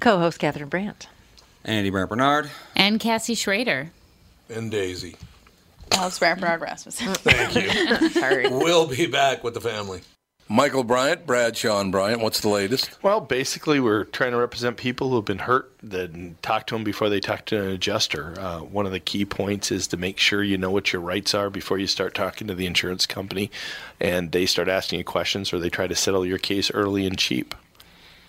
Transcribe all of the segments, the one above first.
Co host Catherine Brandt. Andy Brant Bernard. And Cassie Schrader. and Daisy. Alex Brant Bernard Rasmussen. Thank you. Sorry. we'll be back with the family. Michael Bryant, Bradshaw and Bryant. What's the latest? Well, basically, we're trying to represent people who have been hurt, then talk to them before they talk to an adjuster. Uh, one of the key points is to make sure you know what your rights are before you start talking to the insurance company and they start asking you questions or they try to settle your case early and cheap.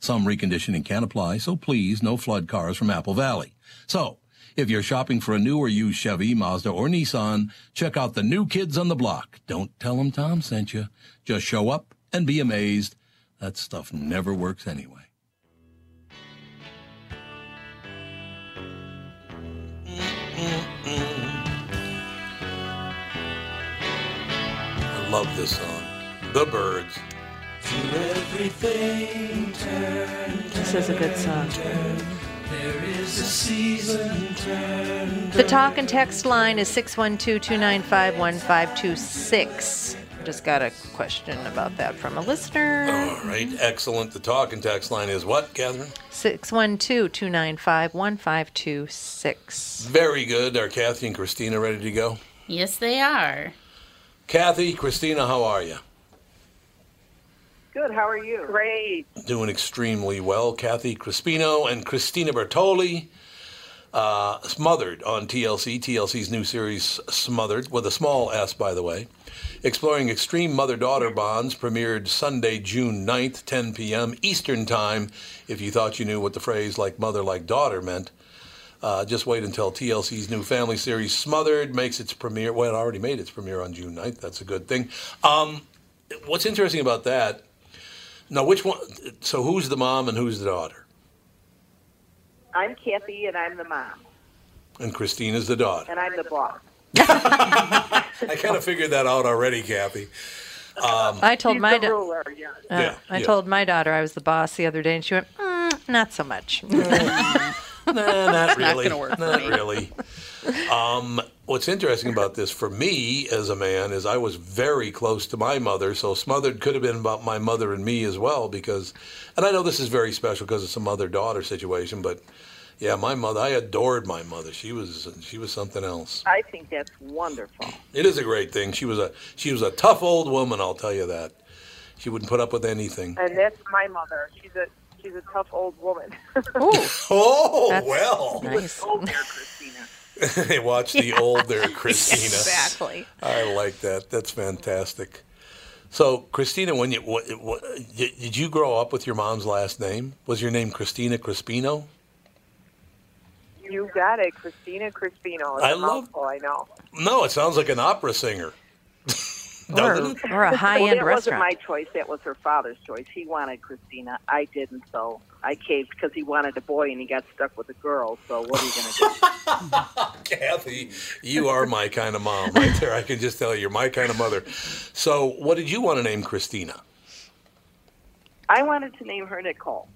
Some reconditioning can apply, so please no flood cars from Apple Valley. So, if you're shopping for a new or used Chevy, Mazda, or Nissan, check out the new kids on the block. Don't tell them Tom sent you. Just show up and be amazed. That stuff never works anyway. I love this song. The Byrds. This is a good song. The talk and text line is 612 295 1526. Just got a question about that from a listener. All right, excellent. The talk and text line is what, Catherine? 612 295 1526. Very good. Are Kathy and Christina ready to go? Yes, they are. Kathy, Christina, how are you? Good. How are you? Great. Doing extremely well. Kathy Crispino and Christina Bertoli. Uh, Smothered on TLC, TLC's new series Smothered, with a small S, by the way. Exploring extreme mother daughter bonds, premiered Sunday, June 9th, 10 p.m. Eastern Time. If you thought you knew what the phrase like mother, like daughter meant, uh, just wait until TLC's new family series Smothered makes its premiere. Well, it already made its premiere on June 9th. That's a good thing. Um, what's interesting about that? Now, which one? So, who's the mom and who's the daughter? I'm Kathy, and I'm the mom, And Christina's the daughter. and I'm the boss. I kind of figured that out already, Kathy. Um, I told my the da- ruler. Yes. uh, Yeah, I yeah. told my daughter I was the boss the other day, and she went, mm, "Not so much." Nah, not really. gonna work Not really. Um, what's interesting about this for me as a man is I was very close to my mother, so smothered could have been about my mother and me as well. Because, and I know this is very special because it's a mother-daughter situation, but yeah, my mother, I adored my mother. She was she was something else. I think that's wonderful. It is a great thing. She was a she was a tough old woman, I'll tell you that. She wouldn't put up with anything. And that's my mother. She's a she's a tough old woman. Oh That's well, Nice. Oh, there, Christina. they watch the old there, Christina. Exactly. I like that. That's fantastic. So, Christina, when you what, what, did did you grow up with your mom's last name? Was your name Christina Crispino? you got it, Christina Crispino. It's I a love- mouthful, I know. No, it sounds like an opera singer. Or, Doesn't it? or a high-end that wasn't my choice. That was her father's choice. He wanted Christina. I didn't, so I caved because he wanted a boy and he got stuck with a girl. So what are you going to do? Kathy, you are my kind of mom right there. I can just tell you, you're my kind of mother. So, what did you want to name Christina? I wanted to name her Nicole.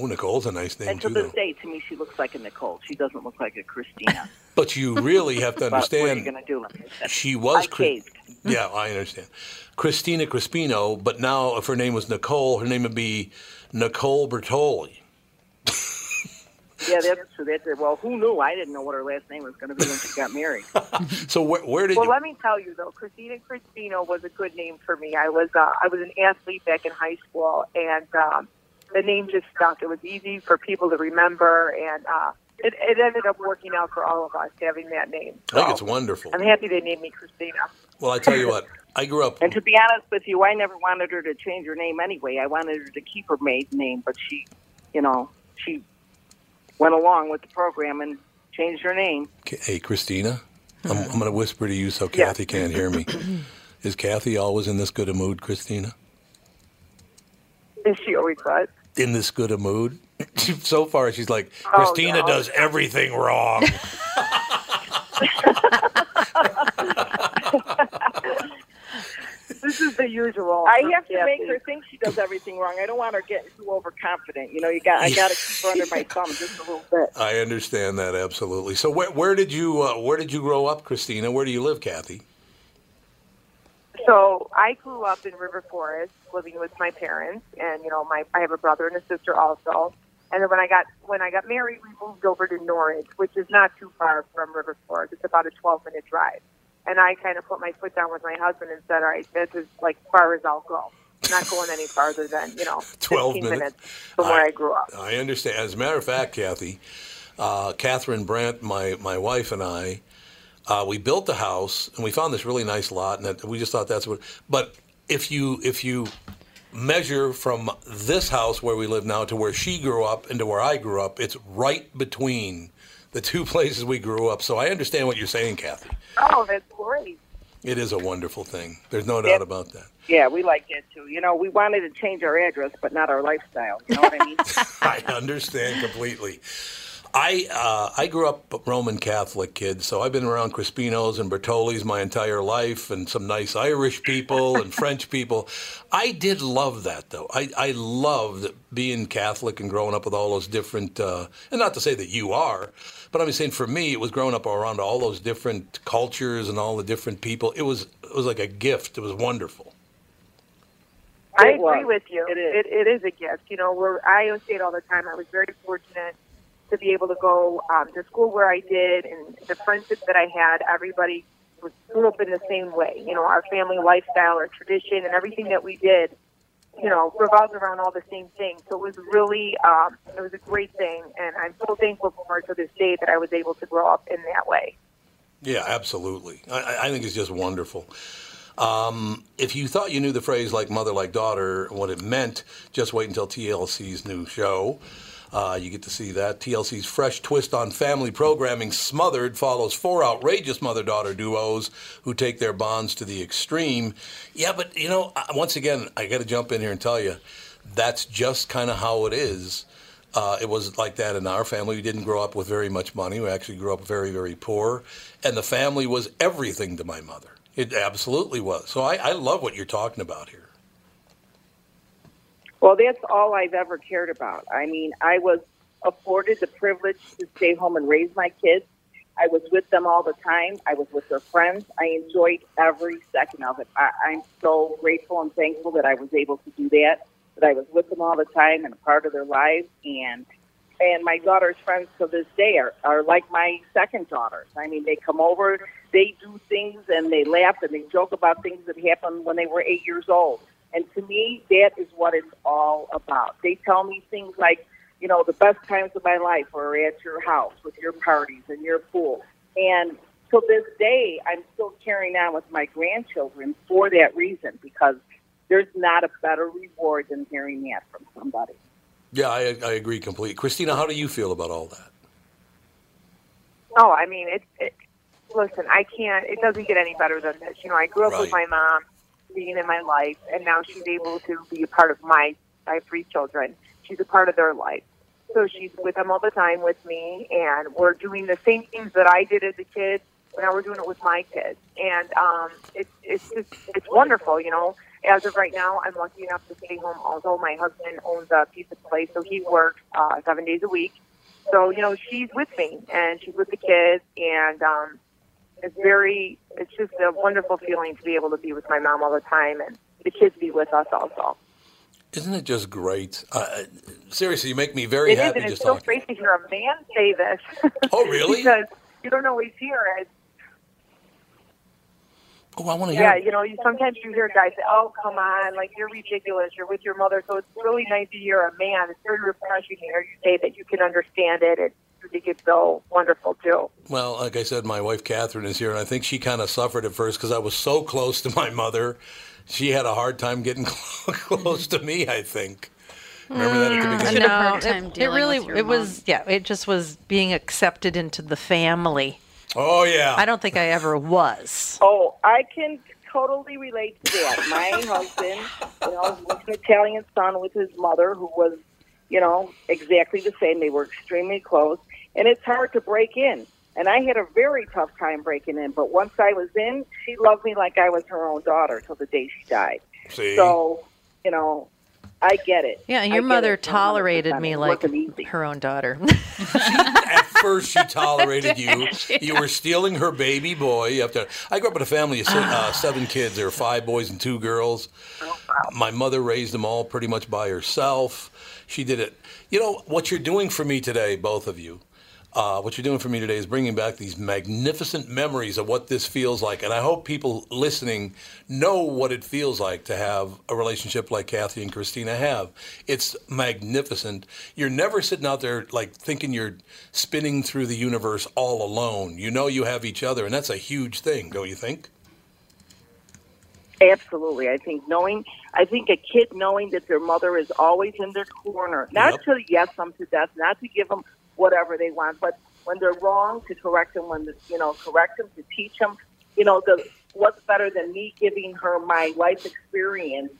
Oh, Nicole's a nice name And to too, this though. day, to me, she looks like a Nicole. She doesn't look like a Christina. But you really have to But what are you understand. going to do? Like I said, She was I Chris- Yeah, I understand. Christina Crispino, but now if her name was Nicole, her name would be Nicole Bertoli. Yeah, that's true. That's it. Well, who knew? I didn't know what her last name was going to be when she got married. So where, where did Well, you? let me tell you though, Christina Crispino was a good name for me. I was uh, I was an athlete back in high school, and um, the name just stuck. It was easy for people to remember, and uh, it, it ended up working out for all of us having that name. I think it's wonderful. I'm happy they named me Christina. Well, I tell you what, I grew up. And to be honest with you, I never wanted her to change her name anyway. I wanted her to keep her maiden name, but she, you know, she went along with the program and changed her name. Hey, Christina, I'm, I'm going to whisper to you so Yeah. Kathy can't hear me. Is Kathy always in this good a mood, Christina? Is she always was? In this good a mood? so far, she's like, Oh, Christina no. does everything wrong. This is the usual. I for have to make Kathy. her think she does everything wrong. I don't want her getting too overconfident. You know, you got I got to keep her under my thumb just a little bit. I understand that absolutely. So where, where did you uh, where did you grow up, Christina? Where do you live, Kathy? So I grew up in River Forest, living with my parents, and you know, my I have a brother and a sister also. And then when I got when I got married, we moved over to Norwich, which is not too far from River Forest. It's about a 12 minute drive. And I kind of put my foot down with my husband and said, "All right, this is like far as I'll go. Not going any farther than you know 12 minutes? minutes from where I grew up." I understand. As a matter of fact, Kathy, uh, Catherine Brandt, my, my wife and I, uh, we built the house and we found this really nice lot, and that, we just thought that's what. But if you if you measure from this house where we live now to where she grew up and to where I grew up, it's right between the two places we grew up. So I understand what you're saying, Kathy. Oh, that's great. It is a wonderful thing. There's no doubt about that. Yeah, we like that too. You know, we wanted to change our address, but not our lifestyle. You know what I mean? I understand completely. I uh, I grew up a Roman Catholic kid, so I've been around Crispinos and Bertolis my entire life, and some nice Irish people and French people. I did love that, though. I, I loved being Catholic and growing up with all those different, uh, and not to say that you are, but I'm saying for me, it was growing up around all those different cultures and all the different people. It was it was like a gift. It was wonderful. I agree with you. It is. It, it is a gift. You know, we're, I always say it all the time. I was very fortunate to be able to go um, to school where I did, and the friendships that I had. Everybody was grew up in the same way. You know, our family lifestyle, our tradition, and everything that we did. You know, revolved around all the same things. So it was really, um, it was a great thing, and I'm so thankful for it to this day that I was able to grow up in that way. Yeah, absolutely. I- I, I think it's just wonderful. Um, if you thought you knew the phrase like mother, like daughter, what it meant, just wait until TLC's new show. Uh, you get to see that. TLC's fresh twist on family programming, Smothered, follows four outrageous mother daughter duos who take their bonds to the extreme. Yeah, but, you know, once again, I got to jump in here and tell you that's just kind of how it is. Uh, it was like that in our family. We didn't grow up with very much money. We actually grew up very, very poor. And the family was everything to my mother. It absolutely was. So I, I love what you're talking about here. Well, that's all I've ever cared about. I mean, I was afforded the privilege to stay home and raise my kids. I was with them all the time. I was with their friends. I enjoyed every second of it. I, I'm so grateful and thankful that I was able to do that. That I was with them all the time and a part of their lives. And and my daughter's friends to this day are, are like my second daughters. I mean, they come over, they do things, and they laugh and they joke about things that happened when they were eight years old. And to me, that is what it's all about. They tell me things like, you know, the best times of my life are at your house with your parties and your pool. And to this day, I'm still carrying on with my grandchildren for that reason because there's not a better reward than hearing that from somebody. Yeah, I, I agree completely. Christina, how do you feel about all that? Oh, I mean, it, it. Listen, I can't. It doesn't get any better than this. You know, I grew up with my mom being in my life, and now she's able to be a part of my. Have three children. She's a part of their life, so she's with them all the time with me, and we're doing the same things that I did as a kid. But now we're doing it with my kids, and um, it's it's just it's wonderful. You know, as of right now, I'm lucky enough to stay home. Although my husband owns a piece of place, so he works uh, seven days a week. So you know, she's with me, and she's with the kids, and um, it's very it's just a wonderful feeling to be able to be with my mom all the time and the kids be with us also Isn't it just great? Uh, seriously, you make me very It is, happy and it's so talking. great to hear a man say this Oh, really? because you don't always hear it Oh, I want to hear. yeah you know you sometimes you hear guys say oh come on like you're ridiculous you're with your mother so it's really nice to hear a man it's very refreshing to hear you say that you can understand it and I think it's so wonderful too Well, like I said, my wife Catherine is here, and I think she kind of suffered at first because I was so close to my mother. She had a hard time getting close to me. I think. Remember that at the beginning? no, it, it really with your it was yeah, it just was being accepted into the family. Oh yeah. I don't think I ever was. Oh, I can totally relate to that. My husband, you know, was an Italian son with his mother, who was, you know, exactly the same. They were extremely close, and it's hard to break in. And I had a very tough time breaking in, but once I was in, she loved me like I was her own daughter till the day she died. See? So, you know, I get it. Yeah, and your get mother it tolerated me like her own daughter. At first, she tolerated you. You were stealing her baby boy. You have to. I grew up in a family of se- uh, seven kids. There were five boys and two girls. My mother raised them all pretty much by herself. She did it. You know what you're doing for me today, both of you. Uh, what you're doing for me today is bringing back these magnificent memories of what this feels like, and I hope people listening know what it feels like to have a relationship like Kathy and Christina have. It's magnificent. You're never sitting out there like thinking you're spinning through the universe all alone. You know you have each other, and that's a huge thing, don't you think? Absolutely. I think knowing, I think a kid knowing that their mother is always in their corner, not Yep. to yes them to death, not to give them whatever they want, but when they're wrong, to correct them, when, the, you know, correct them, to teach them, you know, the, what's better than me giving her my life experience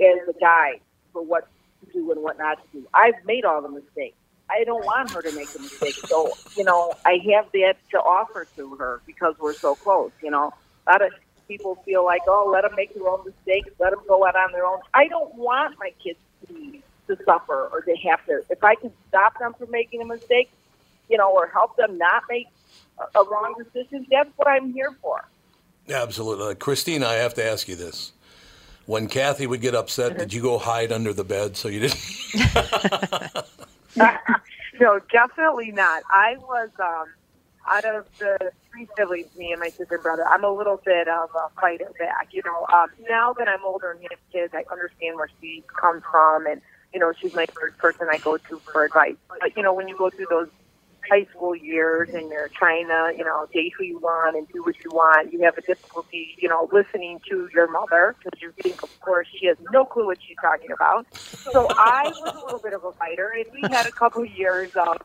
as a guide for what to do and what not to do. I've made all the mistakes. I don't want her to make a mistake. So, you know, I have that to offer to her because we're so close, you know. A lot of people feel like, oh, let them make their own mistakes, let them go out on their own. I don't want my kids to, to suffer or to have to. If I can stop them from making a mistake, you know, or help them not make a, a wrong decision, that's what I'm here for. Absolutely. Uh, Christine, I have to ask you this. When Kathy would get upset, did you go hide under the bed so you didn't? no, definitely not. I was um, out of the three siblings, me and my sister and brother. I'm a little bit of a fighter back. You know, um, now that I'm older and have kids, I understand where she comes from, and you know, she's my first person I go to for advice. But you know, when you go through those high school years and you're trying to, you know, date who you want and do what you want, you have a difficulty, you know, listening to your mother because you think, of course, she has no clue what she's talking about. So I was a little bit of a fighter, and we had a couple years of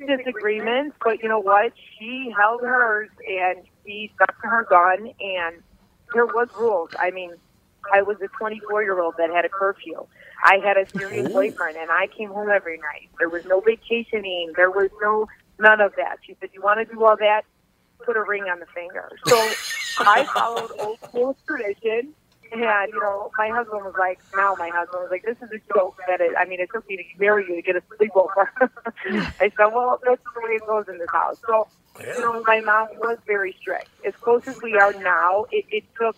disagreements, but you know what? She held hers and she stuck to her gun, and there was rules. I mean, I was a 24 year old that had a curfew. I had a serious boyfriend, and I came home every night. There was no vacationing. There was no none of that. She said, "You want to do all that? Put a ring on the finger." So I followed old school tradition. And, you know, my husband was like, now my husband was like, this is a joke that it, I mean, it's okay to marry you to get a sleepover. I said, well, that's the way it goes in this house. So You know, my mom was very strict. As close as we are now, it, it took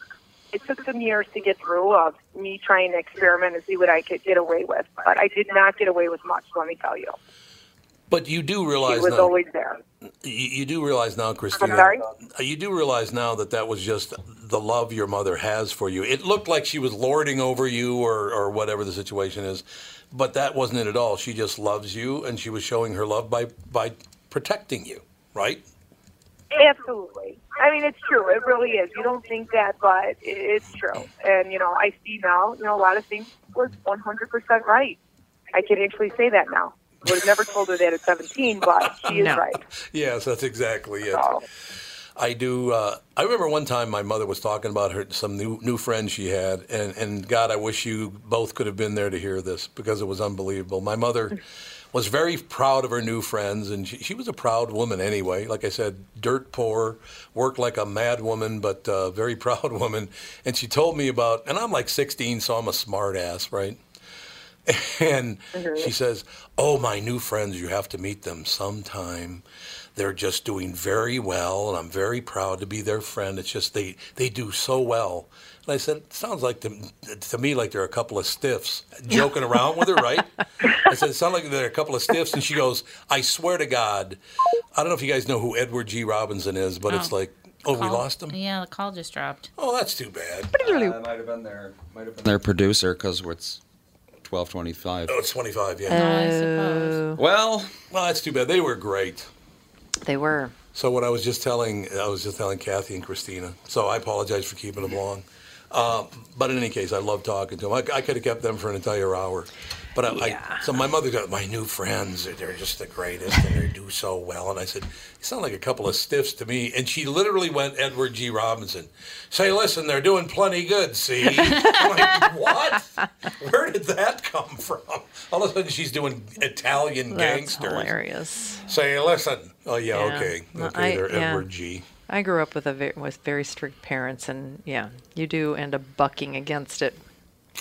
it took some years to get through of me trying to experiment and see what I could get away with. But I did not get away with much. Let me tell you, But you do realize was now, always there. you, you do realize now, Christina. sorry? uh, You do realize now that that was just the love your mother has for you. It looked like she was lording over you, or or whatever the situation is, but that wasn't it at all. She just loves you, and she was showing her love by by protecting you, right? Absolutely. I mean, it's true. It really is. You don't think that, but it's true. And, you know, I see now, you know, a lot of things was 100% right. I can actually say that now. Would have never told her that at 17, but she is No. right. Yes, that's exactly it. So, I do. Uh, I remember one time my mother was talking about her some new new friends she had, and and God, I wish you both could have been there to hear this because it was unbelievable. My mother was very proud of her new friends, and she, she was a proud woman anyway. Like I said, dirt poor, worked like a mad woman, but uh, very proud woman. And she told me about, and I'm like 16, so I'm a smart ass, right? And she says, Oh, my new friends, you have to meet them sometime. They're just doing very well, and I'm very proud to be their friend. It's just they, they do so well. And I said, Sounds like to, to me like they're a couple of stiffs. Joking around with her, right? I said, It sounds like they're a couple of stiffs. And she goes, I swear to God, I don't know if you guys know who Edward G. Robinson is, but it's Oh. like, Oh, we lost him? Yeah, the call just dropped. Oh, that's too bad. Uh, might have been their might have been their producer because it's twelve twenty five. Oh, it's 25, yeah. I suppose. Well, Well, that's too bad. They were great. They were. So what I was just telling, I was just telling Kathy and Christina. So I apologize for keeping them long. Uh, but in any case, I love talking to them. I, I could have kept them for an entire hour. But I, I, so my mother got my new friends. They're just the greatest, and they do so well. And I said, "You sound like a couple of stiffs to me." And she literally went Edward G. Robinson. Say, listen, they're doing plenty good. See, I'm like, what? Where did that come from? All of a sudden, she's doing Italian That's gangsters. hilarious. Say, listen. Oh yeah, Yeah. okay, okay. I- they're yeah. Edward G. I grew up with a ve- with very strict parents, and yeah, you do end up bucking against it.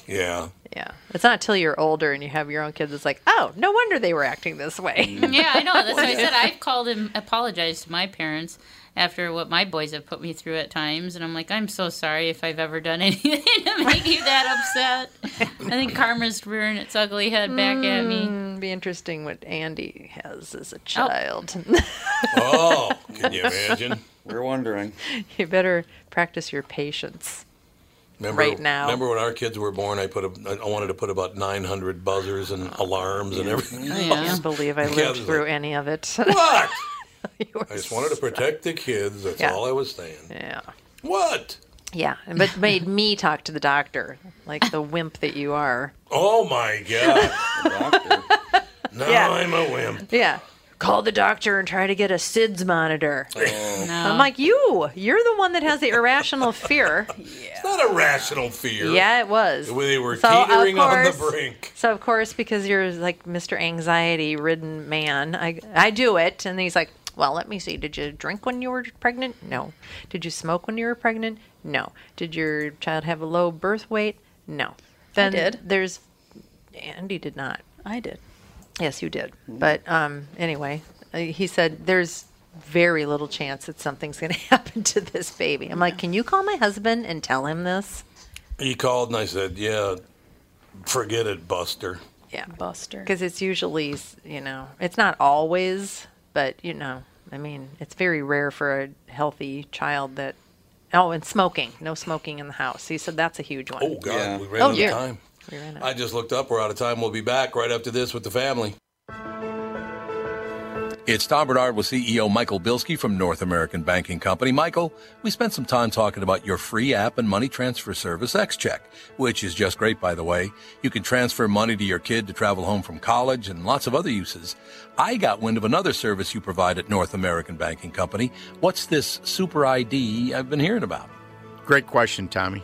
Yeah. Yeah, it's not until you're older and you have your own kids. It's like, oh, no wonder they were acting this way. Yeah, I know. That's why I said I've called and apologized to my parents after what my boys have put me through at times, and I'm like, I'm so sorry if I've ever done anything to make you that upset. I think karma's rearing its ugly head back at me. Mm, be interesting what Andy has as a child. Oh, can you imagine? We're wondering. you better practice your patience. Remember, Right now. Remember when our kids were born? I put a, I wanted to put about 900 buzzers and alarms and everything. I can't believe I lived there's through like- any of it. What? I just wanted to protect the kids. That's Yeah. all I was saying. Yeah. What? Yeah, but made me talk to the doctor, like the wimp that you are. Oh my God! Doctor. Now Yeah. I'm a wimp. Yeah. Call the doctor and try to get a SIDS monitor. Oh. No. I'm like, you, you're the one that has the irrational fear. It's not a rational fear. Yeah, it was. They were So, of teetering on the course- brink. So of course, because you're like Mr. Anxiety-ridden man, I I do it, and he's like, "Well, let me see. Did you drink when you were pregnant? No. Did you smoke when you were pregnant? No. Did your child have a low birth weight? No. Then did. There's Andy did not. I did. Yes, you did. But um, anyway, uh, he said there's very little chance that something's going to happen to this baby. I'm like, can you call my husband and tell him this? He called and I said, "Yeah, forget it, Buster." Yeah. Buster. Because it's usually, you know, it's not always, but, you know, I mean, it's very rare for a healthy child that. Oh, and smoking. No smoking in the house. He said that's a huge one. Oh God, Yeah. we ran Oh, out yeah. of time. We ran out. I just looked up. We're out of time. We'll be back right after this with the family. It's Tom Bernard with CEO Michael Bilski from North American Banking Company. Michael, we spent some time talking about your free app and money transfer service, XCheck, which is just great, by the way. You can transfer money to your kid to travel home from college and lots of other uses. I got wind of another service you provide at North American Banking Company. What's this Super ID I've been hearing about? Great question, Tommy.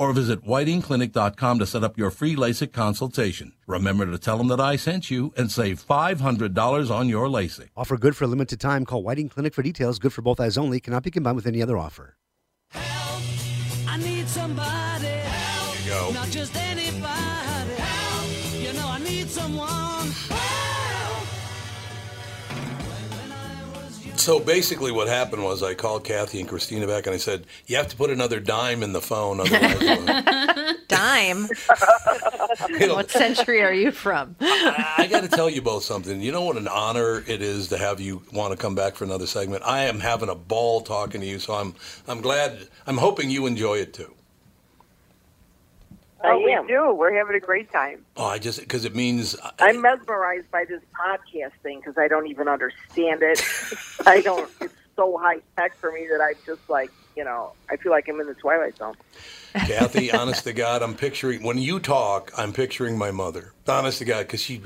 or visit whitingclinic.com to set up your free LASIK consultation. Remember to tell them that I sent you and save $500 on your LASIK. Offer good for a limited time. Call Whiting Clinic for details. Good for both eyes only. Cannot be combined with any other offer. I need somebody. Help. you go. Not just anybody. Help. You know I need someone. So basically, what happened was I called Kathy and Christina back and I said, "You have to put another dime in the phone, otherwise." Dime. It'll- what century are you from? I got to tell you both something. You know what an honor it is to have you want to come back for another segment. I am having a ball talking to you, so I'm I'm glad. I'm hoping you enjoy it too. Oh, we do. We're having a great time. Oh, I just because it means I'm mesmerized by this podcast thing because I don't even understand it. I don't. It's so high tech for me that I'm just like, you know, I feel like I'm in the twilight zone. Kathy, honest to God, I'm picturing when you talk, I'm picturing my mother. Honest to God, because she,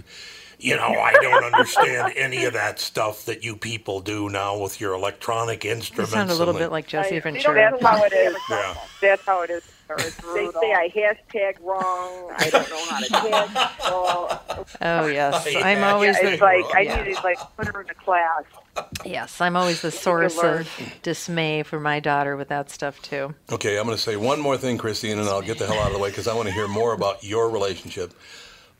you know, I don't understand any of that stuff that you people do now with your electronic You instruments. sound a little bit like Jesse I- Ventura. That's how it is. Yeah. That's how it is. They say I hashtag wrong. I don't know how to tag. So, Oh yes, I I'm always yeah, the it's like I yeah. need to like put her in a class. yes, I'm always the source of dismay for my daughter with that stuff too. Okay, I'm going to say one more thing, Christine, and I'll get the hell out of the way because I want to hear more about your relationship.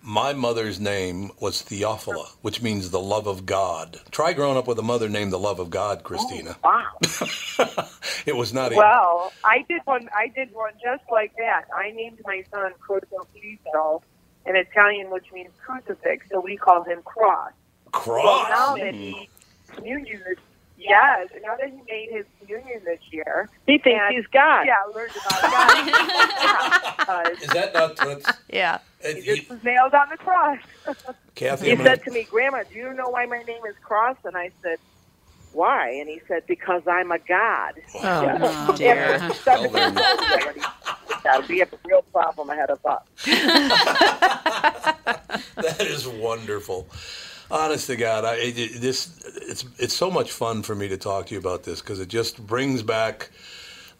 My mother's name was Theophila, oh. which means the love of God. Try growing up with a mother named the love of God, Christina. Oh, wow. it was not a. Well, I did one. I did one just like that. I named my son Croto Cristo in Italian, which means crucifix. So we call him Cross. Cross. Well, now that hmm. he communion this, yes, now that he made his communion this year, He thinks and- he's God. Yeah, learned about God. yeah, Is that not that's, Yeah. uh, he just was nailed on the cross. Kathy? He I'm gonna- said to me, "Grandma, do you know why my name is Cross?" And I said, "Why?" And he said, "Because I'm a god." Oh, dear. After seven Well, then. years old already. Yeah, we have a real problem ahead of us. that is wonderful. Honest to God, I, it, this it's it's so much fun for me to talk to you about this because it just brings back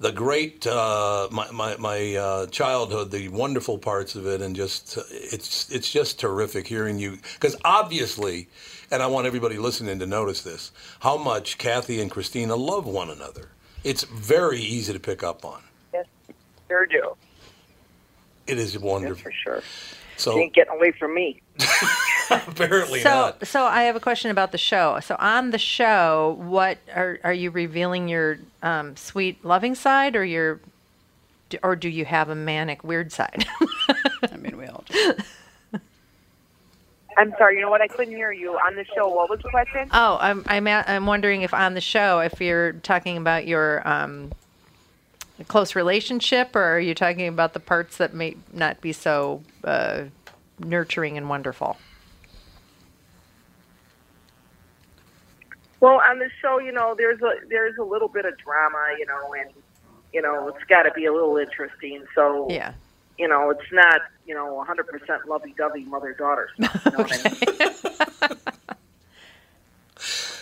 the great uh, my my, my uh, childhood, the wonderful parts of it, and just it's it's just terrific hearing you because obviously, and I want everybody listening to notice this how much Kathy and Christina love one another. It's very easy to pick up on. Yes, sure do. It is wonderful. for sure. So She ain't getting away from me. apparently So, not. so I have a question about the show. So on the show, what are are you revealing your um, sweet loving side, or your, or do you have a manic weird side? I mean, we all do. I'm sorry. You know what? I couldn't hear you on the show. What was the question? Oh, I'm I'm a- I'm wondering if on the show, if you're talking about your um, close relationship, or are you talking about the parts that may not be so uh, nurturing and wonderful? Well, on the show, you know, there's a there's a little bit of drama, you know, and you know, it's got to be a little interesting. So, Yeah. you know, it's not you know 100% lovey-dovey mother-daughter stuff. You know what I mean?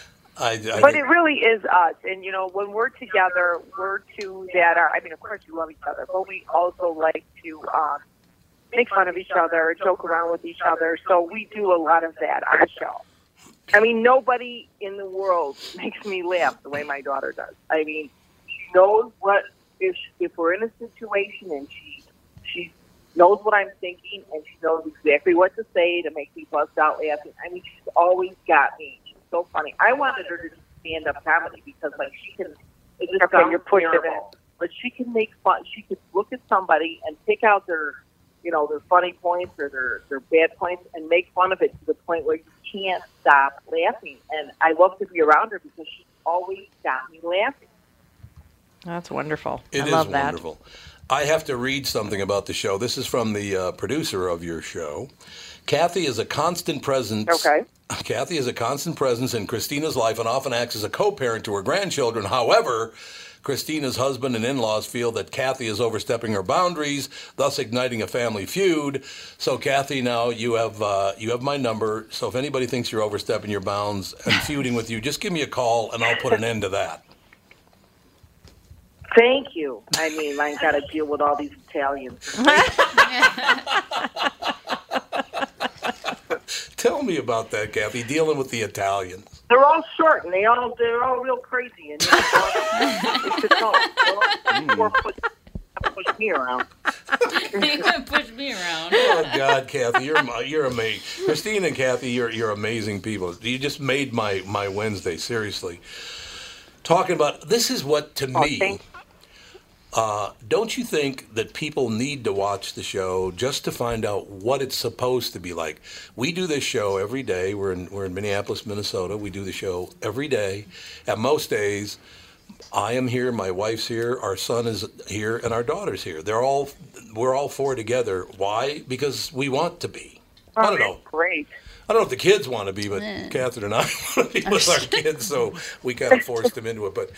I, I But it really is us, and you know, when we're together, we're two that are. I mean, of course, we love each other, but we also like to um, make fun of each other, joke around with each other. So we do a lot of that on the show. I mean, nobody in the world makes me laugh the way my daughter does. I mean, she knows what if if we're in a situation and she she knows what I'm thinking and she knows exactly what to say to make me bust out laughing. I mean, she's always got me. She's so funny. I wanted her to do stand up comedy because like she can. It just Okay, you're pushing terrible, But she can make fun. She can look at somebody and pick out their, you know, their funny points or their their bad points and make fun of it to the point where you can't stop laughing. And I love to be around her because she always got me laughing. That's wonderful. It I is love that. wonderful. I have to read something about the show. This is from the uh, producer of your show. Kathy is a constant presence. Okay. Kathy is a constant presence in Christina's life and often acts as a co-parent to her grandchildren. However, Christina's husband and in-laws feel that Kathy is overstepping her boundaries, thus igniting a family feud. So, Kathy, now you have uh, you have my number. So, if anybody thinks you're overstepping your bounds and feuding with you, just give me a call and I'll put an end to that. Thank you. I mean, I got to deal with all these Italians. Tell me about that, Kathy. Dealing with the Italians. They're all short and they all they're all real crazy and you know, it's. They're all four push me around. You're gonna push me around. Oh God, Kathy, you're my- you're amazing. Christine and Kathy, you're you're amazing people. You just made my my Wednesday. Seriously, talking about this is what to oh, me. Uh, don't you think that people need to watch the show just to find out what it's supposed to be like? We do this show every day. We're in we're in Minneapolis, Minnesota. We do the show every day. At most days, I am here, my wife's here, our son is here, and our daughter's here. They're all we're all four together. Why? Because we want to be. I don't know. Great. I don't know if the kids want to be, but Yeah. Catherine and I want to be with our kids, so we kind of forced them into it. But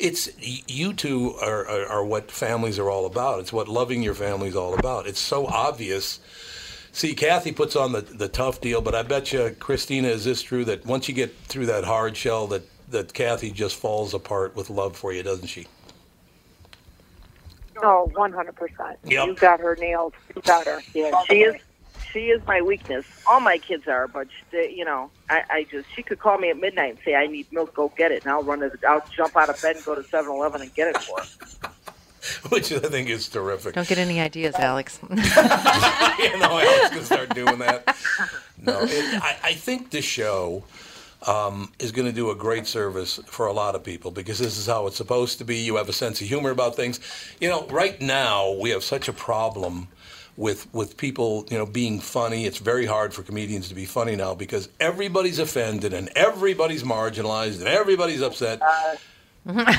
it's you two are, are, are what families are all about. It's what loving your family is all about. It's so obvious. See, Kathy puts on the, the tough deal, but I bet you, Christina, is this true that once you get through that hard shell, that, that Kathy just falls apart with love for you, doesn't she? Oh, Oh, one hundred percent. Yep. You got her nailed. You got her. Yeah, she is. She is my weakness. All my kids are, but they, you know, I, I just she could call me at midnight and say I need milk. Go get it, and I'll run to. The, I'll jump out of bed and go to 7-Eleven and get it for her. Which I think is terrific. Don't get any ideas, Alex. you know, Alex can start doing that. No, it, I, I think this show um, is going to do a great service for a lot of people because this is how it's supposed to be. You have a sense of humor about things. You know, right now we have such a problem with with people, you know, being funny. It's very hard for comedians to be funny now because everybody's offended and everybody's marginalized and everybody's upset. Uh,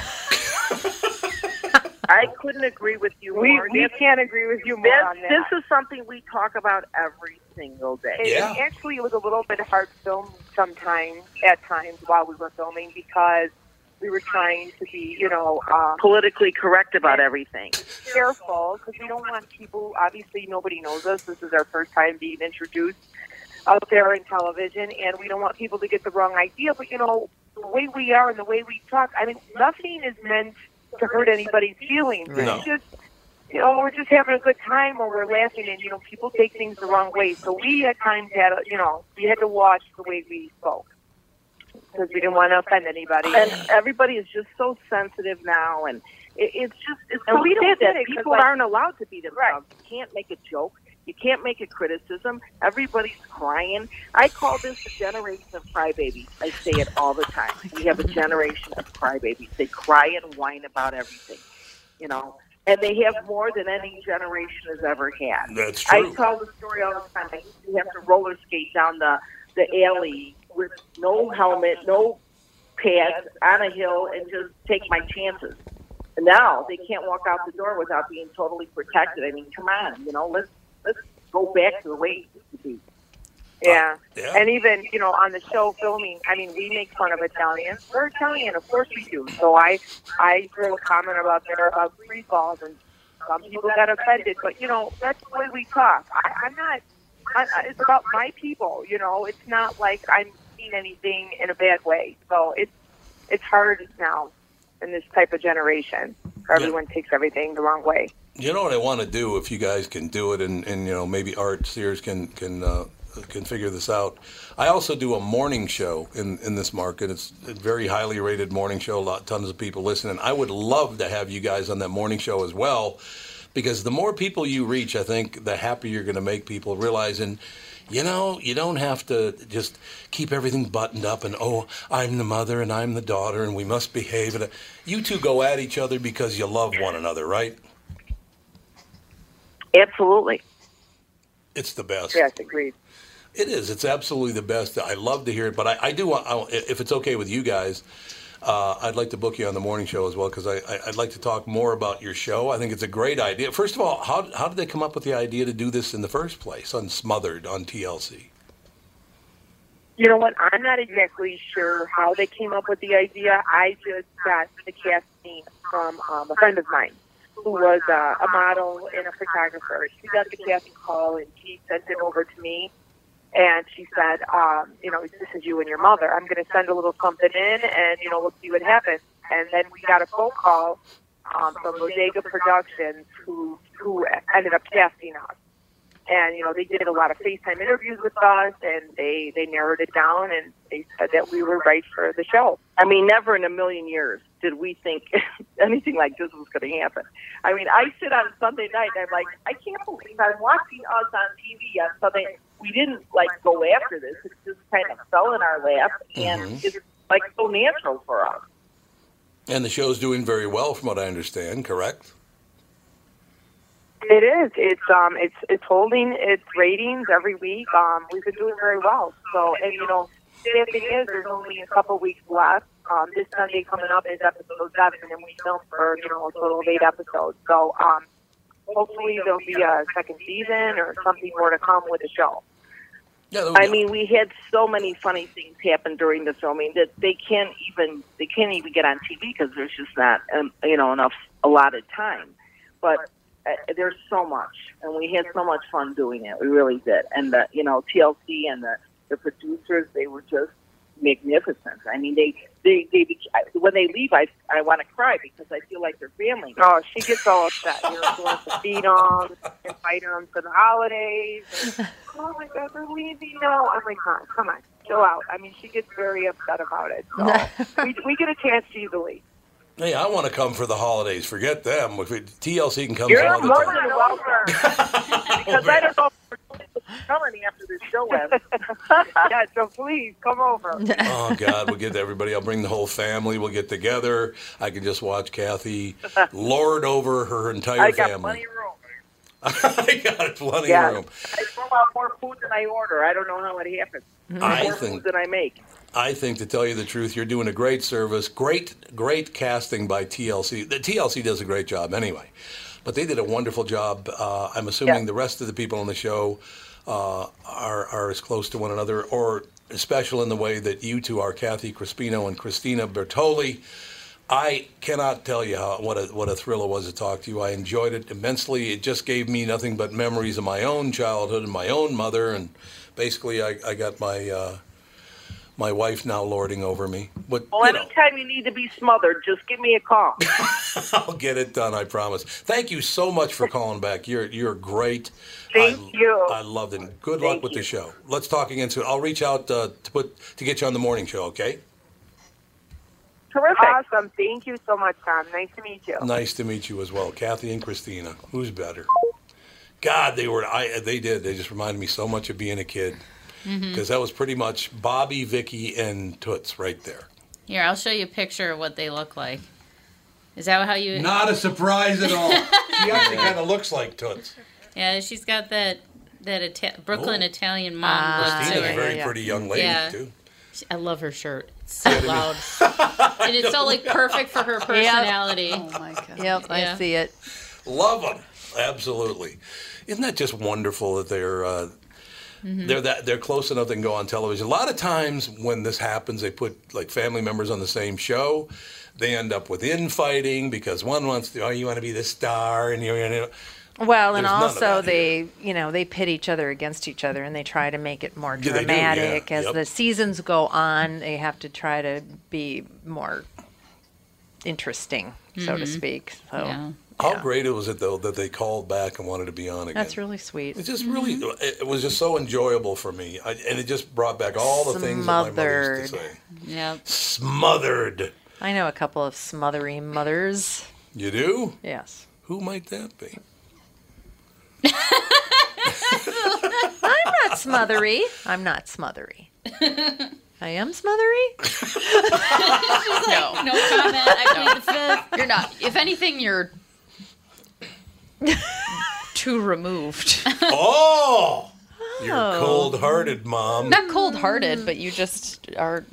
I couldn't agree with you We- more. we This- can't agree with you more this, on that. This is something we talk about every single day. And, and actually, it was a little bit hard to film sometimes, at times, while we were filming because we were trying to be, you know, um, Politically correct about everything. careful because we don't want people. Obviously, nobody knows us. This is our first time being introduced out there in television, and we don't want people to get the wrong idea. But you know, the way we are and the way we talk, I mean, nothing is meant to hurt anybody's feelings. No. It's just, you know, we're just having a good time or we're laughing, and you know, people take things the wrong way. So we at times had, a, you know, we had to watch the way we spoke because we didn't want to offend anybody. And everybody is just so sensitive now, and it, it's just it's And so we don't sad that get it 'cause, people like- aren't allowed to be themselves. You can't make a joke. You can't make a criticism. Everybody's crying. I call this a generation of crybabies. I say it all the time. Oh we have a generation of crybabies. They cry and whine about everything, you know, and they have more than any generation has ever had. That's true. I tell the story all the time. I used to have to roller skate down the the alley with no helmet, no pads, on a hill, and just take my chances. And now they can't walk out the door without being totally protected. I mean, come on, you know, let's let's go back to the way it used to be. Yeah. Yeah. And even, you know, on the show filming, I mean, we make fun of Italians. We're Italian, of course we do. So I I threw a comment about there about free falls and some people got offended, but you know, that's the way we talk. I, I'm not I, I, it's about my people, you know. It's not like I'm anything in a bad way. So it's it's hard now in this type of generation. where Everyone takes everything the wrong way. You know what I want to do if you guys can do it, and, and you know maybe Art Sears can can uh, can figure this out. I also do a morning show in, in this market. It's a very highly rated morning show. A lot, tons of people listening. I would love to have you guys on that morning show as well, because the more people you reach, I think the happier you're going to make people realizing. You know, you don't have to just keep everything buttoned up and oh, I'm the mother and I'm the daughter and we must behave. And uh, you two go at each other because you love one another, right? Absolutely. It's the best. Yes, agreed. It is. It's absolutely the best. I love to hear it, but I, I do want, I, if it's okay with you guys, uh, I'd like to book you on the morning show as well because I, I, I'd like to talk more about your show. I think it's a great idea. First of all, how, how did they come up with the idea to do this in the first place on Smothered on TLC? You know what? I'm not exactly sure how they came up with the idea. I just got the casting from um, a friend of mine who was uh, a model and a photographer. She got the casting call and she sent it over to me. And she said, um, you know, this is you and your mother. I'm going to send a little something in and, you know, we'll see what happens. And then we got a phone call um, from Bodega Productions who, who ended up casting us and you know they did a lot of FaceTime interviews with us, and they they narrowed it down, and they said that we were right for the show. I mean, never in a million years did we think anything like this was going to happen. I mean, I sit on Sunday night and I'm like, I can't believe I'm watching us on TV on Sunday. We didn't like go after this; it just kind of fell in our lap, and Mhm. it's like so natural for us. And the show's doing very well, from what I understand. Correct? It is. It's um. It's it's holding its ratings every week. Um, we've been doing very well. So, and you know, the thing is, there's only a couple weeks left. Um, this Sunday coming up is episode seven, and we filmed for you know a total of eight episodes. So, um, hopefully there'll be a second season or something more to come with the show. I mean, we had so many funny things happen during the filming that they can't even they can't even get on TV because there's just not um, you know enough allotted time. But uh, there's so much, and we had so much fun doing it. We really did. And the you know TLC and the the producers they were just magnificent. I mean, they they they when they leave, I I want to cry because I feel like they're family. Oh, she gets all upset. You know, she wants to feed them, invite them for the holidays. And, oh my God, they're leaving now. I'm like, huh, come on, chill out. I mean, she gets very upset about it. So we we get a chance easily. Hey, I want to come for the holidays. Forget them. If it, TLC can come You're some other more time. than welcome. because I don't know if we're coming after this show ends. yeah, so please come over. Oh God, we'll get everybody. I'll bring the whole family. We'll get together. I can just watch Kathy lord over her entire family. I got family. plenty of room. I got plenty yeah. of room. I throw out more food than I order. I don't know how it happens. I more think- food than I make. I think, to tell you the truth, you're doing a great service. Great, great casting by TLC. The TLC does a great job anyway, but they did a wonderful job. Uh, I'm assuming Yeah. the rest of the people on the show uh, are are as close to one another, or special in the way that you two are, Kathy Crispino and Christina Bertoli. I cannot tell you how what a what a thrill it was to talk to you. I enjoyed it immensely. It just gave me nothing but memories of my own childhood and my own mother, and basically, I, I got my uh, my wife now lording over me. But Well, you know, anytime you need to be smothered, just give me a call. I'll get it done. I promise. Thank you so much for calling back. You're you're great. Thank I, you. I loved it. Good luck with the show. Let's talk again soon. I'll reach out uh, to put to get you on the morning show. Okay. Terrific. Awesome. Thank you so much, Tom. Nice to meet you. Nice to meet you as well, Kathy and Christina. Who's better? God, they were. I they did. They just reminded me so much of being a kid Mhm. because that was pretty much Bobby, Vicky, and Toots right there. Here, I'll show you a picture of what they look like. Is that how you? Not a surprise at all. she actually kind of looks like Toots. Yeah, she's got that that Ita- Brooklyn Oh. Italian mom Ah, look to Christina's her. a very pretty young lady, yeah. too. I love her shirt. It's so loud, and it's so like perfect for her personality. Oh my god! Yep, I see it. Love them. Absolutely. Isn't that just wonderful that they're uh, Mhm. they're that they're close enough they can go on television. A lot of times when this happens, they put like family members on the same show. They end up with infighting because one wants to, oh, you want to be the star, and you're, you know. Well, and There's none of also that they, you know, they pit each other against each other, and they try to make it more Yeah, do, dramatic yeah. as Yep. the seasons go on. They have to try to be more interesting, so to Mhm. speak. So Yeah. How great it was it though that they called back and wanted to be on again. That's really sweet. It just really, mm-hmm. it, it was just so enjoyable for me, I, and it just brought back all the things that my mother used to say. Yep. Smothered. I know a couple of smothery mothers. You do? Yes. Who might that be? I'm not smothery. I'm not smothery. I am smothery. no. No comment. I plead the fifth. You're not. If anything, you're too removed. Oh, you're Oh. cold-hearted, mom. Not cold-hearted, but you just are.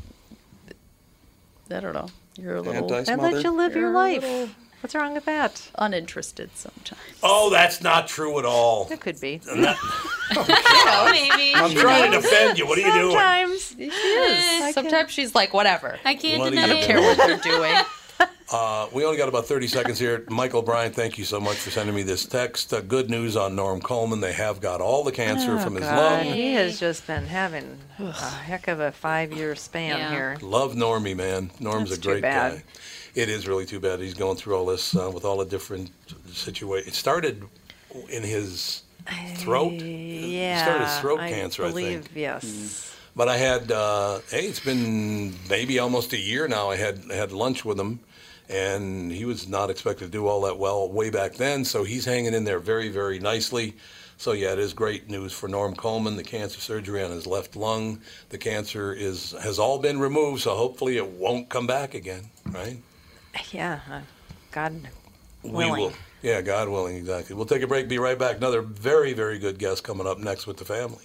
I don't know. You're a little. I let you live your you're a life. little What's wrong with that? Uninterested sometimes. Oh, that's not true at all. It could be. Oh, not- maybe. I'm trying to defend you. What are you doing? Sometimes she is. Sometimes she's like, whatever. I can't What deny you I don't it. care what they're doing. Uh, we only got about 30 seconds here. Michael Bryan, thank you so much for sending me this text. Uh, good news on Norm Coleman. They have got all the cancer Oh, from his God. lung. He has just been having a heck of a five-year span Yeah. here. Love Normie, man. Norm's That's a great guy. It is really too bad he's going through all this uh, with all the different situations. It started in his throat. Yeah. It started his throat I cancer, I believe, think. Yes. But I had, uh, hey, it's been maybe almost a year now. I had had lunch with him, and he was not expected to do all that well way back then. So he's hanging in there very, very nicely. So yeah, it is great news for Norm Coleman. The cancer surgery on his left lung, the cancer is has all been removed. So hopefully it won't come back again, right? Yeah. uh, God We willing. will. Yeah, God willing, exactly. We'll take a break. Be right back. Another very, very good guest coming up next with the family.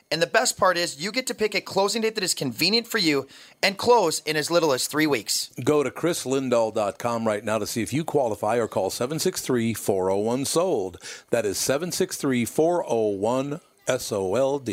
and the best part is you get to pick a closing date that is convenient for you and close in as little as three weeks. Go to chrislindahl.com right now to see if you qualify or call 763 401 SOLD. That is 763 401 SOLD.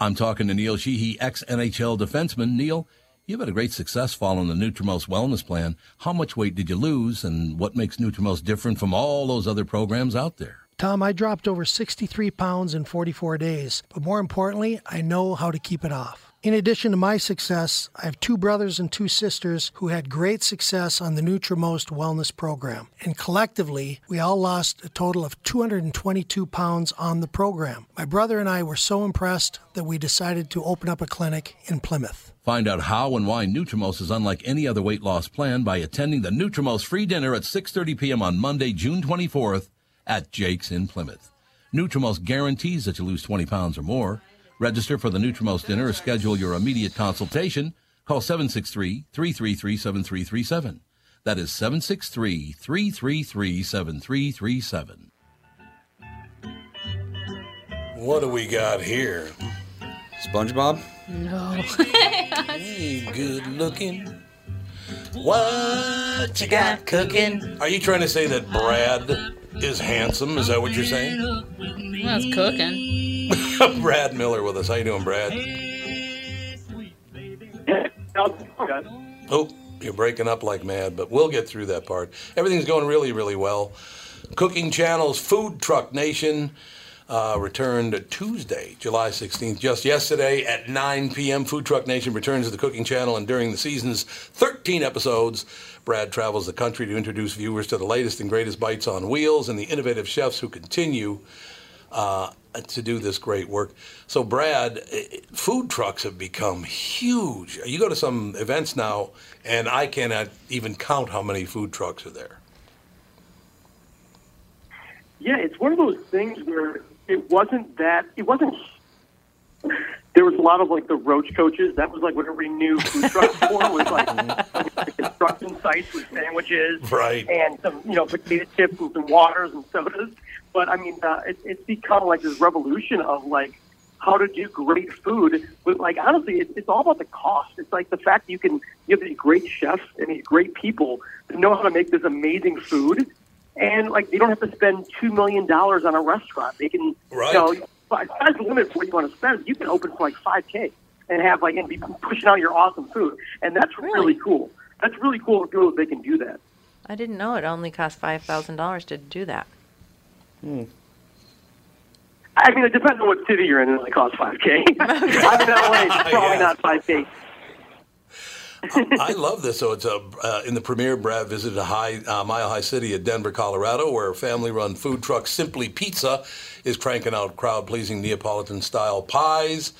I'm talking to Neil Sheehy, ex NHL defenseman. Neil, you've had a great success following the Nutrimost wellness plan. How much weight did you lose, and what makes Nutrimost different from all those other programs out there? Tom, I dropped over 63 pounds in 44 days, but more importantly, I know how to keep it off. In addition to my success, I have two brothers and two sisters who had great success on the Nutrimost Wellness Program. And collectively, we all lost a total of 222 pounds on the program. My brother and I were so impressed that we decided to open up a clinic in Plymouth. Find out how and why Nutrimost is unlike any other weight loss plan by attending the Nutrimost free dinner at 6:30 p.m. on Monday, June 24th at Jake's in Plymouth. Nutrimost guarantees that you lose 20 pounds or more. Register for the Nutrimost dinner or schedule your immediate consultation. Call 763-333-7337. That is 763-333-7337. What do we got here? SpongeBob? No. Hey, good looking. What you got cooking? Are you trying to say that Brad is handsome? Is that what you're saying? Well, it's cooking. Brad Miller with us. How you doing, Brad? Oh, you're breaking up like mad, but we'll get through that part. Everything's going really, really well. Cooking Channel's Food Truck Nation uh, returned Tuesday, July 16th, just yesterday at 9 p.m. Food Truck Nation returns to the Cooking Channel, and during the season's 13 episodes, Brad travels the country to introduce viewers to the latest and greatest bites on wheels and the innovative chefs who continue uh, to do this great work. So, Brad, food trucks have become huge. You go to some events now, and I cannot even count how many food trucks are there. Yeah, it's one of those things where it wasn't that it wasn't there was a lot of like the roach coaches. That was like what everybody knew food trucks for was like, like construction sites with sandwiches, Right. and some you know potato chips and some waters and sodas. But I mean, uh, it, it's become like this revolution of like how to do great food. But like honestly, it, it's all about the cost. It's like the fact that you can you have these great chefs and these great people that know how to make this amazing food, and like they don't have to spend two million dollars on a restaurant. They can Right. you know but sky's the limit for what you want to spend. You can open for like five k and have like and be pushing out your awesome food, and that's really, cool. That's really cool to feel that they can do that. I didn't know it only cost five thousand dollars to do that. Hmm. I mean, it depends on what city you're in. It only costs five k. I'm in LA. Probably Yeah. not five k. I love this. So it's a, uh, in the premiere, Brad visited a high, uh, Mile High City at Denver, Colorado, where family-run food truck Simply Pizza is cranking out crowd-pleasing Neapolitan-style pies.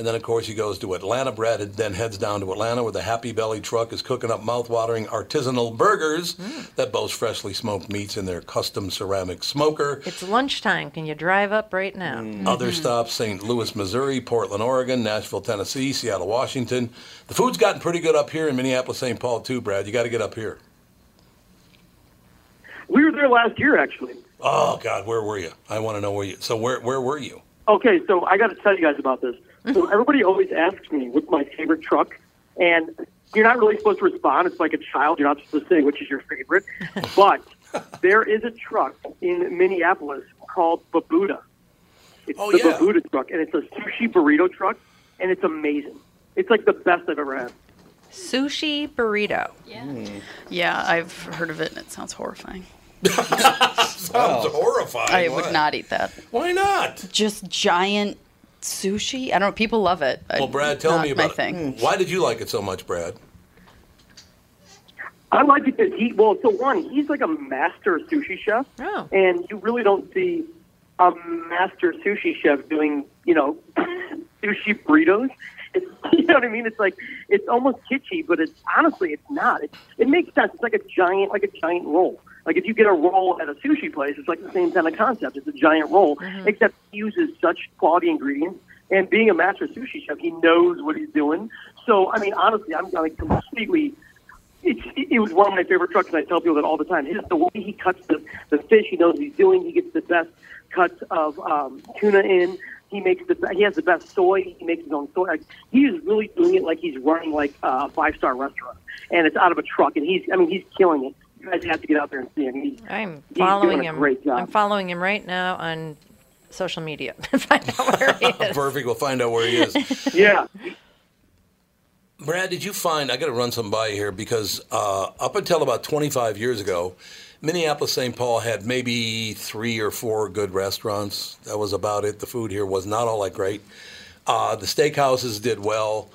And then, of course, he goes to Atlanta. Brad then heads down to Atlanta, where the Happy Belly truck is cooking up mouth-watering artisanal burgers hmm. that boast freshly smoked meats in their custom ceramic smoker. It's lunchtime. Can you drive up right now? Hmm. Mm-hmm. Other stops St. Louis, Missouri, Portland, Oregon, Nashville, Tennessee, Seattle, Washington. The food's gotten pretty good up here in Minneapolis, St. Paul, too, Brad. You got to get up here. We were there last year, actually. Oh, God, where were you? I want to know where you. So, where, where were you? Okay, so I got to tell you guys about this. So everybody always asks me what's my favorite truck, and you're not really supposed to respond. It's like a child. You're not supposed to say which is your favorite. But there is a truck in Minneapolis called Babuda. It's Oh, the yeah. Babuda truck, and it's a sushi burrito truck, and it's amazing. It's like the best I've ever had. Sushi burrito. Yeah. Yeah, I've heard of it, and it sounds horrifying. Sounds horrifying. I Why? would not eat that. Why not? Just giant sushi. I don't know. People love it. Well, Brad, tell not me my about thing. it. Why did you like it so much, Brad? I like it because he, well, so one, he's like a master sushi chef, Oh. and you really don't see a master sushi chef doing, you know, sushi burritos. It's, you know what I mean? It's like it's almost kitschy, but it's honestly it's not. It, it makes sense. It's like a giant, like a giant roll. Like if you get a roll at a sushi place, it's like the same kind of concept. It's a giant roll, except he uses such quality ingredients. And being a master sushi chef, he knows what he's doing. So I mean, honestly, I'm like completely it's, it was one of my favorite trucks, and I tell people that all the time. His, the way he cuts the, the fish, he knows what he's doing. He gets the best cuts of um, tuna in. He makes the he has the best soy. He makes his own soy. Like, he is really doing it like he's running like a five star restaurant, and it's out of a truck. And he's I mean he's killing it. You guys have to get out there and see him. He's, I'm he's following doing a him. Great job. I'm following him right now on social media. Find out where he is. Perfect. We'll find out where he is. yeah. Brad, did you find? I got to run some by here because uh, up until about 25 years ago, Minneapolis St. Paul had maybe three or four good restaurants. That was about it. The food here was not all that great. Uh, the steakhouses did well.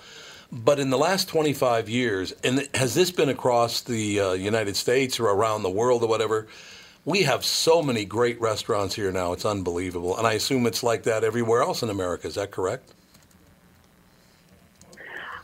But in the last 25 years, and has this been across the uh, United States or around the world or whatever? We have so many great restaurants here now. It's unbelievable. And I assume it's like that everywhere else in America. Is that correct?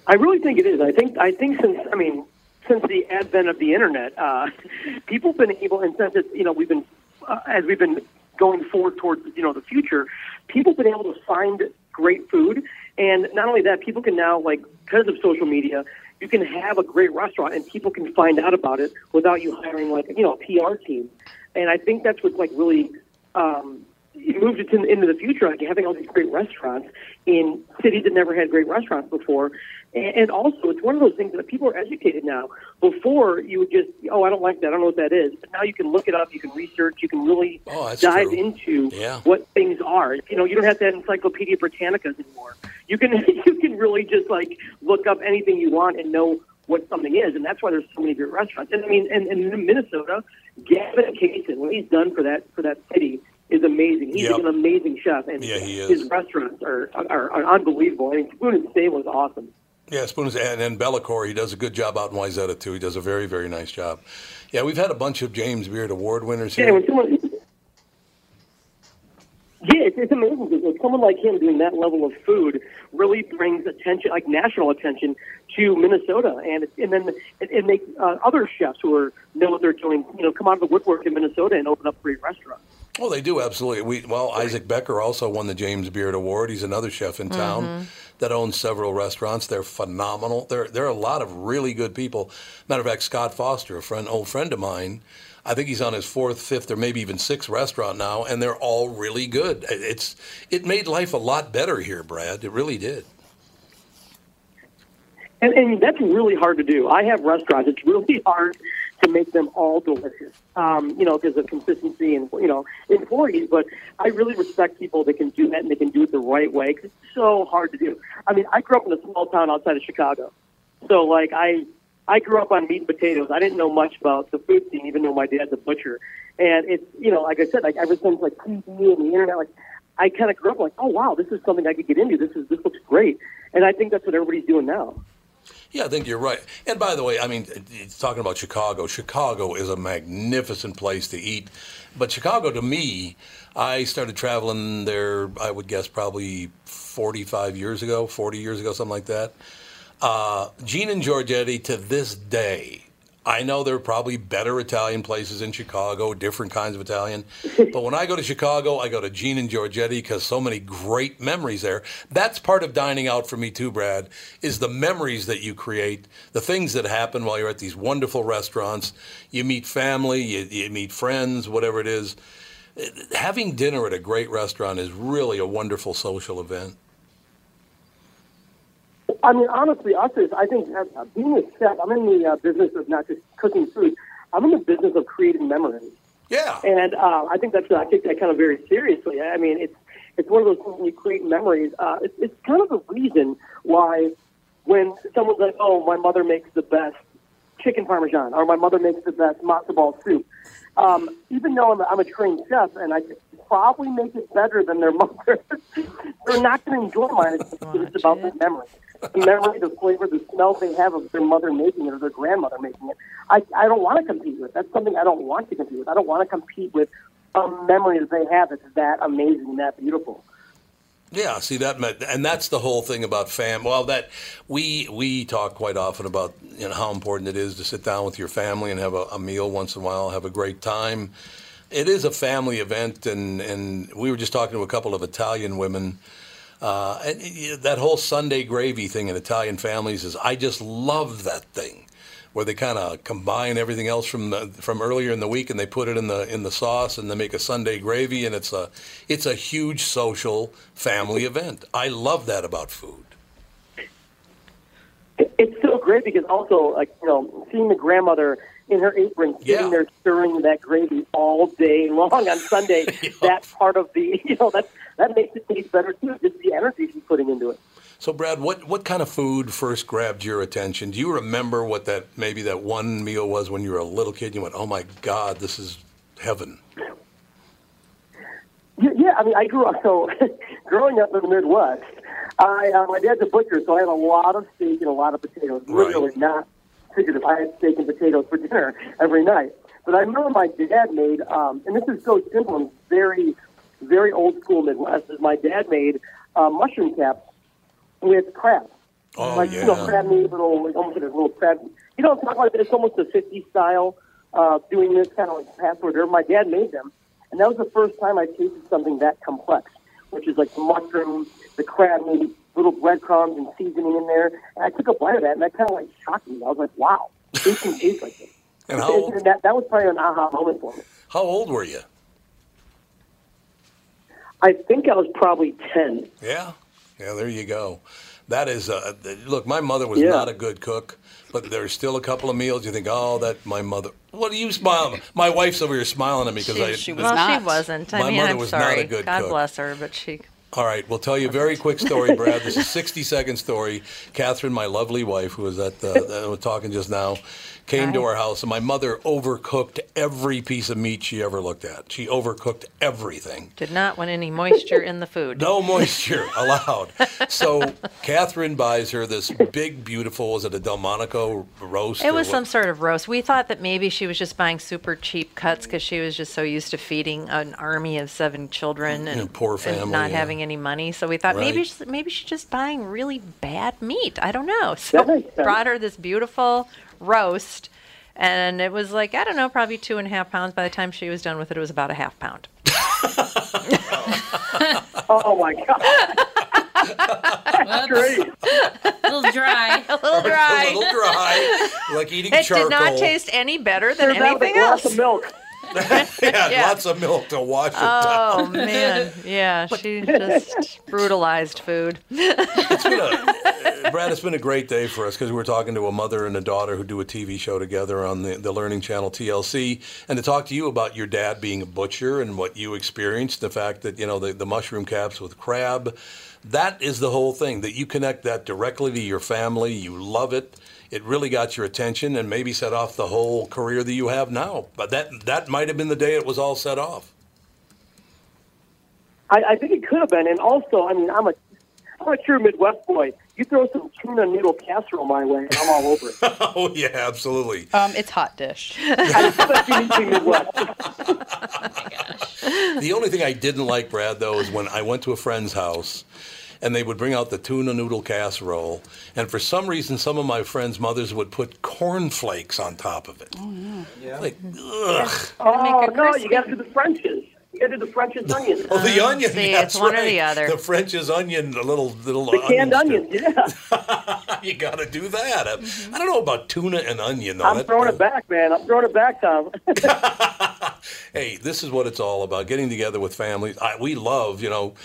I really think it is. I think I think since I mean since the advent of the internet, uh, people have been able, and since you know we've been uh, as we've been going forward towards you know the future, people have been able to find great food, and not only that, people can now like because of social media, you can have a great restaurant and people can find out about it without you hiring like you know a PR team, and I think that's what's like really. Um, moved it to, into the future, like having all these great restaurants in cities that never had great restaurants before. And, and also, it's one of those things that people are educated now. Before, you would just, oh, I don't like that. I don't know what that is. But now you can look it up, you can research, you can really Oh, dive true. into Yeah. what things are. You know, you don't have to have Encyclopedia Britannicas anymore. You can you can really just like look up anything you want and know what something is, and that's why there's so many great restaurants. And I mean, and, and in Minnesota, Gavin Kaysen, what he's done for that for that city is amazing. He's Yep. an amazing chef, and Yeah, is. his restaurants are, are are unbelievable. I mean, Spoon and Stable was awesome. Yeah, Spoons and, and Bellecour, he does a good job out in Wayzata too. He does a very, very nice job. Yeah, we've had a bunch of James Beard Award winners Yeah, here. when someone, yeah, it's, it's amazing because someone like him doing that level of food really brings attention, like national attention, to Minnesota, and it, and then it, it makes uh, other chefs who are know what they're doing, you know, come out of the woodwork in Minnesota and open up great restaurants. Oh, they do absolutely. We well, Isaac Becker also won the James Beard Award. He's another chef in town. Mm-hmm. that owns several restaurants. They're phenomenal. There, there are a lot of really good people. Matter of fact, Scott Foster, a friend, old friend of mine, I think he's on his fourth, fifth, or maybe even sixth restaurant now, and they're all really good. It- It's it made life a lot better here, Brad. It really did. And, and that's really hard to do. I have restaurants. It's really hard to make them all delicious, um, you know, because of consistency and, you know, employees. But I really respect people that can do that and they can do it the right way 'cause it's so hard to do. I mean, I grew up in a small town outside of Chicago. So, like, I, I grew up on meat and potatoes. I didn't know much about the food scene, even though my dad's a butcher. And it's, you know, like I said, like ever since like TV and the internet, like I kind of grew up like, oh wow, this is something I could get into. This is this looks great. And I think that's what everybody's doing now. Yeah, I think you're right. And by the way, I mean, talking about Chicago. Chicago is a magnificent place to eat. But Chicago, to me, I started traveling there, I would guess, probably 45 years ago, 40 years ago, something like that. Uh, Gene and Georgetti, to this day, I know there are probably better Italian places in Chicago, different kinds of Italian. but when I go to Chicago, I go to Gene and Georgetti because so many great memories there. That's part of dining out for me too, Brad, is the memories that you create, the things that happen while you're at these wonderful restaurants. You meet family, you, you meet friends, whatever it is. Having dinner at a great restaurant is really a wonderful social event. I mean, honestly, us is, I think, uh, being a chef, I'm in the uh, business of not just cooking food, I'm in the business of creating memories. Yeah. And uh, I think that's, I take that kind of very seriously. I mean, it's, it's one of those things when you create memories. Uh, it's, it's kind of the reason why when someone's like, oh, my mother makes the best chicken parmesan, or my mother makes the best matzo ball soup. Um, even though I'm a, I'm a trained chef and I could probably make it better than their mother, they're not going to enjoy mine. It's, it's about the memory. The memory, the flavor, the smell they have of their mother making it or their grandmother making it. I, I don't want to compete with. That's something I don't want to compete with. I don't want to compete with a memory that they have that's that amazing and that beautiful. Yeah, see that, meant- and that's the whole thing about fam. Well, that we we talk quite often about you know how important it is to sit down with your family and have a, a meal once in a while, have a great time. It is a family event, and and we were just talking to a couple of Italian women. Uh, and that whole Sunday gravy thing in Italian families is I just love that thing, where they kind of combine everything else from the, from earlier in the week and they put it in the in the sauce and they make a Sunday gravy and it's a it's a huge social family event. I love that about food. It's so great because also, like you know, seeing the grandmother in her apron sitting there stirring that gravy all day long on Sunday. That part of the you know that that makes it taste better too. Just the energy she's putting into it. So, Brad, what, what kind of food first grabbed your attention? Do you remember what that maybe that one meal was when you were a little kid? And you went, "Oh my God, this is heaven." Yeah, yeah, I mean, I grew up so growing up in the Midwest. I uh, my dad's a butcher, so I had a lot of steak and a lot of potatoes. Literally, not figurative. I had steak and potatoes for dinner every night. But I remember my dad made, um, and this is so simple and very, very old school Midwest. Is my dad made uh, mushroom caps with crab. Oh, like you know, crab meat, little like almost like a little crab. You know, it's not like it's almost a 50 style uh, doing this kind of like password. Or my dad made them, and that was the first time I tasted something that complex, which is like the mushroom, the crab meat, little breadcrumbs and seasoning in there. And I took a bite of that, and that kind of like shocked me. I was like, wow, it can taste like this. And how old, And that that was probably an aha moment for me. how old were you? I think I was probably 10. Yeah, yeah. There you go. That is uh, th- look. My mother was Yeah. not a good cook, but there's still a couple of meals you think, "Oh, that my mother." What are you smiling? My wife's over here smiling at me because I. she well, she wasn't. I My mean, mother I'm was not a good God cook. God bless her, but she. All right, we'll tell you a very quick story, Brad. This is a 60 second story. Catherine, my lovely wife, who was at the, that was talking just now, came to our house, and my mother overcooked every piece of meat she ever looked at. She overcooked everything. Did not want any moisture in the food. No moisture allowed. So Catherine buys her this big, beautiful, was it a Delmonico roast? It was what? some sort of roast. We thought that maybe she was just buying super cheap cuts because she was just so used to feeding an army of seven children mm, and, Yeah, poor and family, not yeah. having any money. So we thought maybe she's, maybe she's just buying really bad meat. I don't know. So That makes sense. brought her this beautiful roast, and it was like I don't know, probably two and a half pounds. By the time she was done with it, it was about a half pound. Oh my god! That's great. A little dry. a little dry. A little dry, like eating It charcoal. It did not taste any better than Serve anything a glass else. of milk. yeah, Yeah. lots of milk to wash it Oh down. man, yeah, she just brutalized food. It's been a, uh, Brad, it's been a great day for us because we were talking to a mother and a daughter who do a TV show together on the, the Learning Channel TLC, and to talk to you about your dad being a butcher and what you experienced, the fact that you know the, the mushroom caps with crab, that is the whole thing. That you connect that directly to your family, you love it. It really got your attention and maybe set off the whole career that you have now. But that that might have been the day it was all set off. I, I think it could have been, and also, I mean, I'm a, I'm a true Midwest boy. You throw some tuna noodle casserole my way, and I'm all over it. oh yeah, absolutely. Um, it's hot dish. I expect you to be Midwest. The only thing I didn't like, Brad, though, is when I went to a friend's house and they would bring out the tuna noodle casserole. And for some reason, some of my friends' mothers would put cornflakes on top of it. Oh, yeah. yeah. Like, ugh. Oh, no, you got to do the French's. You got to do the French's onions. Oh, the onion. see, that's it's one or right. the other. The French's onion, the little little The canned onions onions, yeah. you got to do that. I mm-hmm. don't know about tuna and onion though. I'm That- throwing it back, man. I'm throwing it back, Tom. hey, this is what it's all about: getting together with families. I, we love, you know,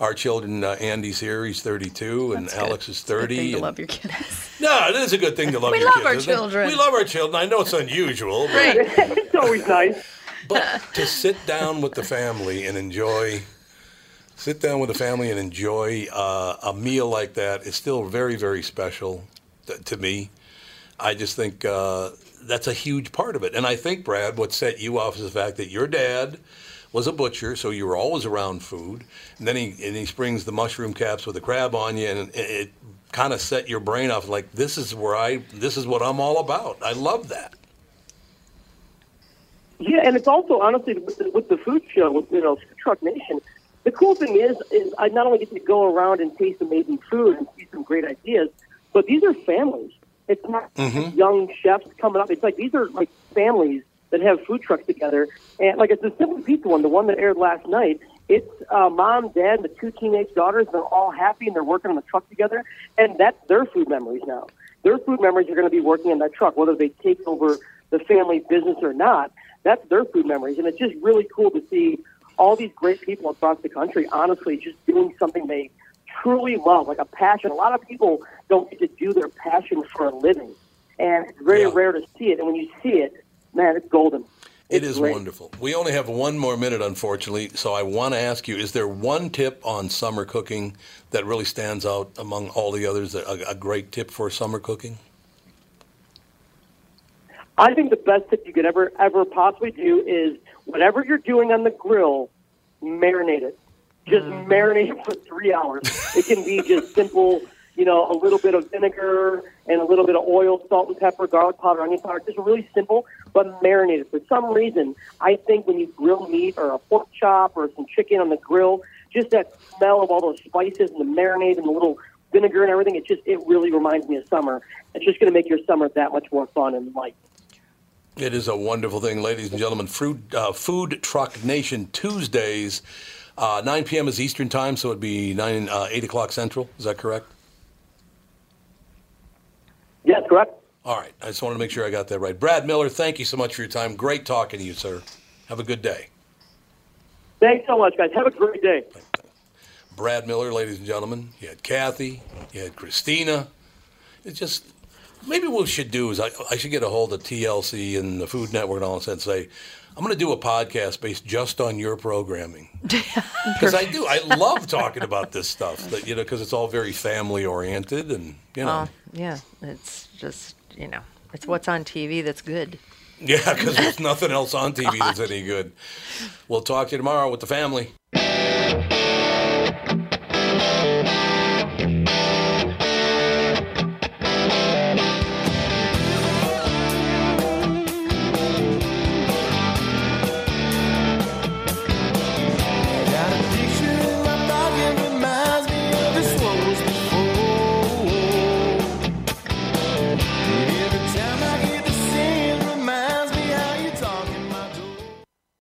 our children. Uh, Andy's here; he's 32, and Alex is 30. Thing to and- love your kids. No, it is a good thing to love We your love kids. our isn't it? children. We love our children. I know it's unusual, but, it's always nice. but to sit down with the family and enjoy, sit down with the family and enjoy uh, a meal like that is still very, very special t- to me. I just think uh, that's a huge part of it. And I think, Brad, what set you off is the fact that your dad was a butcher, so you were always around food. And then he and he springs the mushroom caps with the crab on you, and it, it kind of set your brain off like this is where I this is what I'm all about. I love that. Yeah, and it's also honestly with the, with the food show, with you know Food Truck Nation. The cool thing is, is I not only get to go around and taste amazing food and see some great ideas, but these are families. It's not Mhm. young chefs coming up. It's like these are like families that have food trucks together. And like it's a Simple Pizza one, the one that aired last night. It's uh, mom, dad, and the two teenage daughters. They're all happy and they're working on the truck together, and that's their food memories now. Their food memories are going to be working in that truck, whether they take over the family business or not. That's their food memories, and it's just really cool to see all these great people across the country. Honestly, just doing something they truly love, like a passion. A lot of people don't get to do their passion for a living, and it's very rare to see it. And when you see it, man, it's golden. It is great. wonderful. We only have one more minute, unfortunately, so I want to ask you: Is there one tip on summer cooking that really stands out among all the others? A, a great tip for summer cooking? I think the best tip you could ever ever possibly do is whatever you're doing on the grill, marinate it. Just mm-hmm. marinate it for three hours. It can be just simple, you know, a little bit of vinegar and a little bit of oil, salt and pepper, garlic powder, onion powder. Just really simple, but marinate it. For some reason, I think when you grill meat or a pork chop or some chicken on the grill, just that smell of all those spices and the marinade and the little vinegar and everything, it just it really reminds me of summer. It's just going to make your summer that much more fun and light. It is a wonderful thing, ladies and gentlemen. Food, uh, Food Truck Nation Tuesdays, uh, 9 p.m. is Eastern Time, so it'd be 9, uh, 8 o'clock Central. Is that correct? Yes, correct. All right. I just wanted to make sure I got that right. Brad Miller, thank you so much for your time. Great talking to you, sir. Have a good day. Thanks so much, guys. Have a great day. Brad Miller, ladies and gentlemen. You had Kathy. You had Christina. It's just maybe what we should do is I, I should get a hold of TLC and the Food Network and all that and say, I'm going to do a podcast based just on your programming because I do. I love talking about this stuff. That you know, because it's all very family oriented and you know. Well, yeah, it's just you know, it's what's on TV that's good. Yeah, because there's nothing else on TV that's any good. We'll talk to you tomorrow with the family.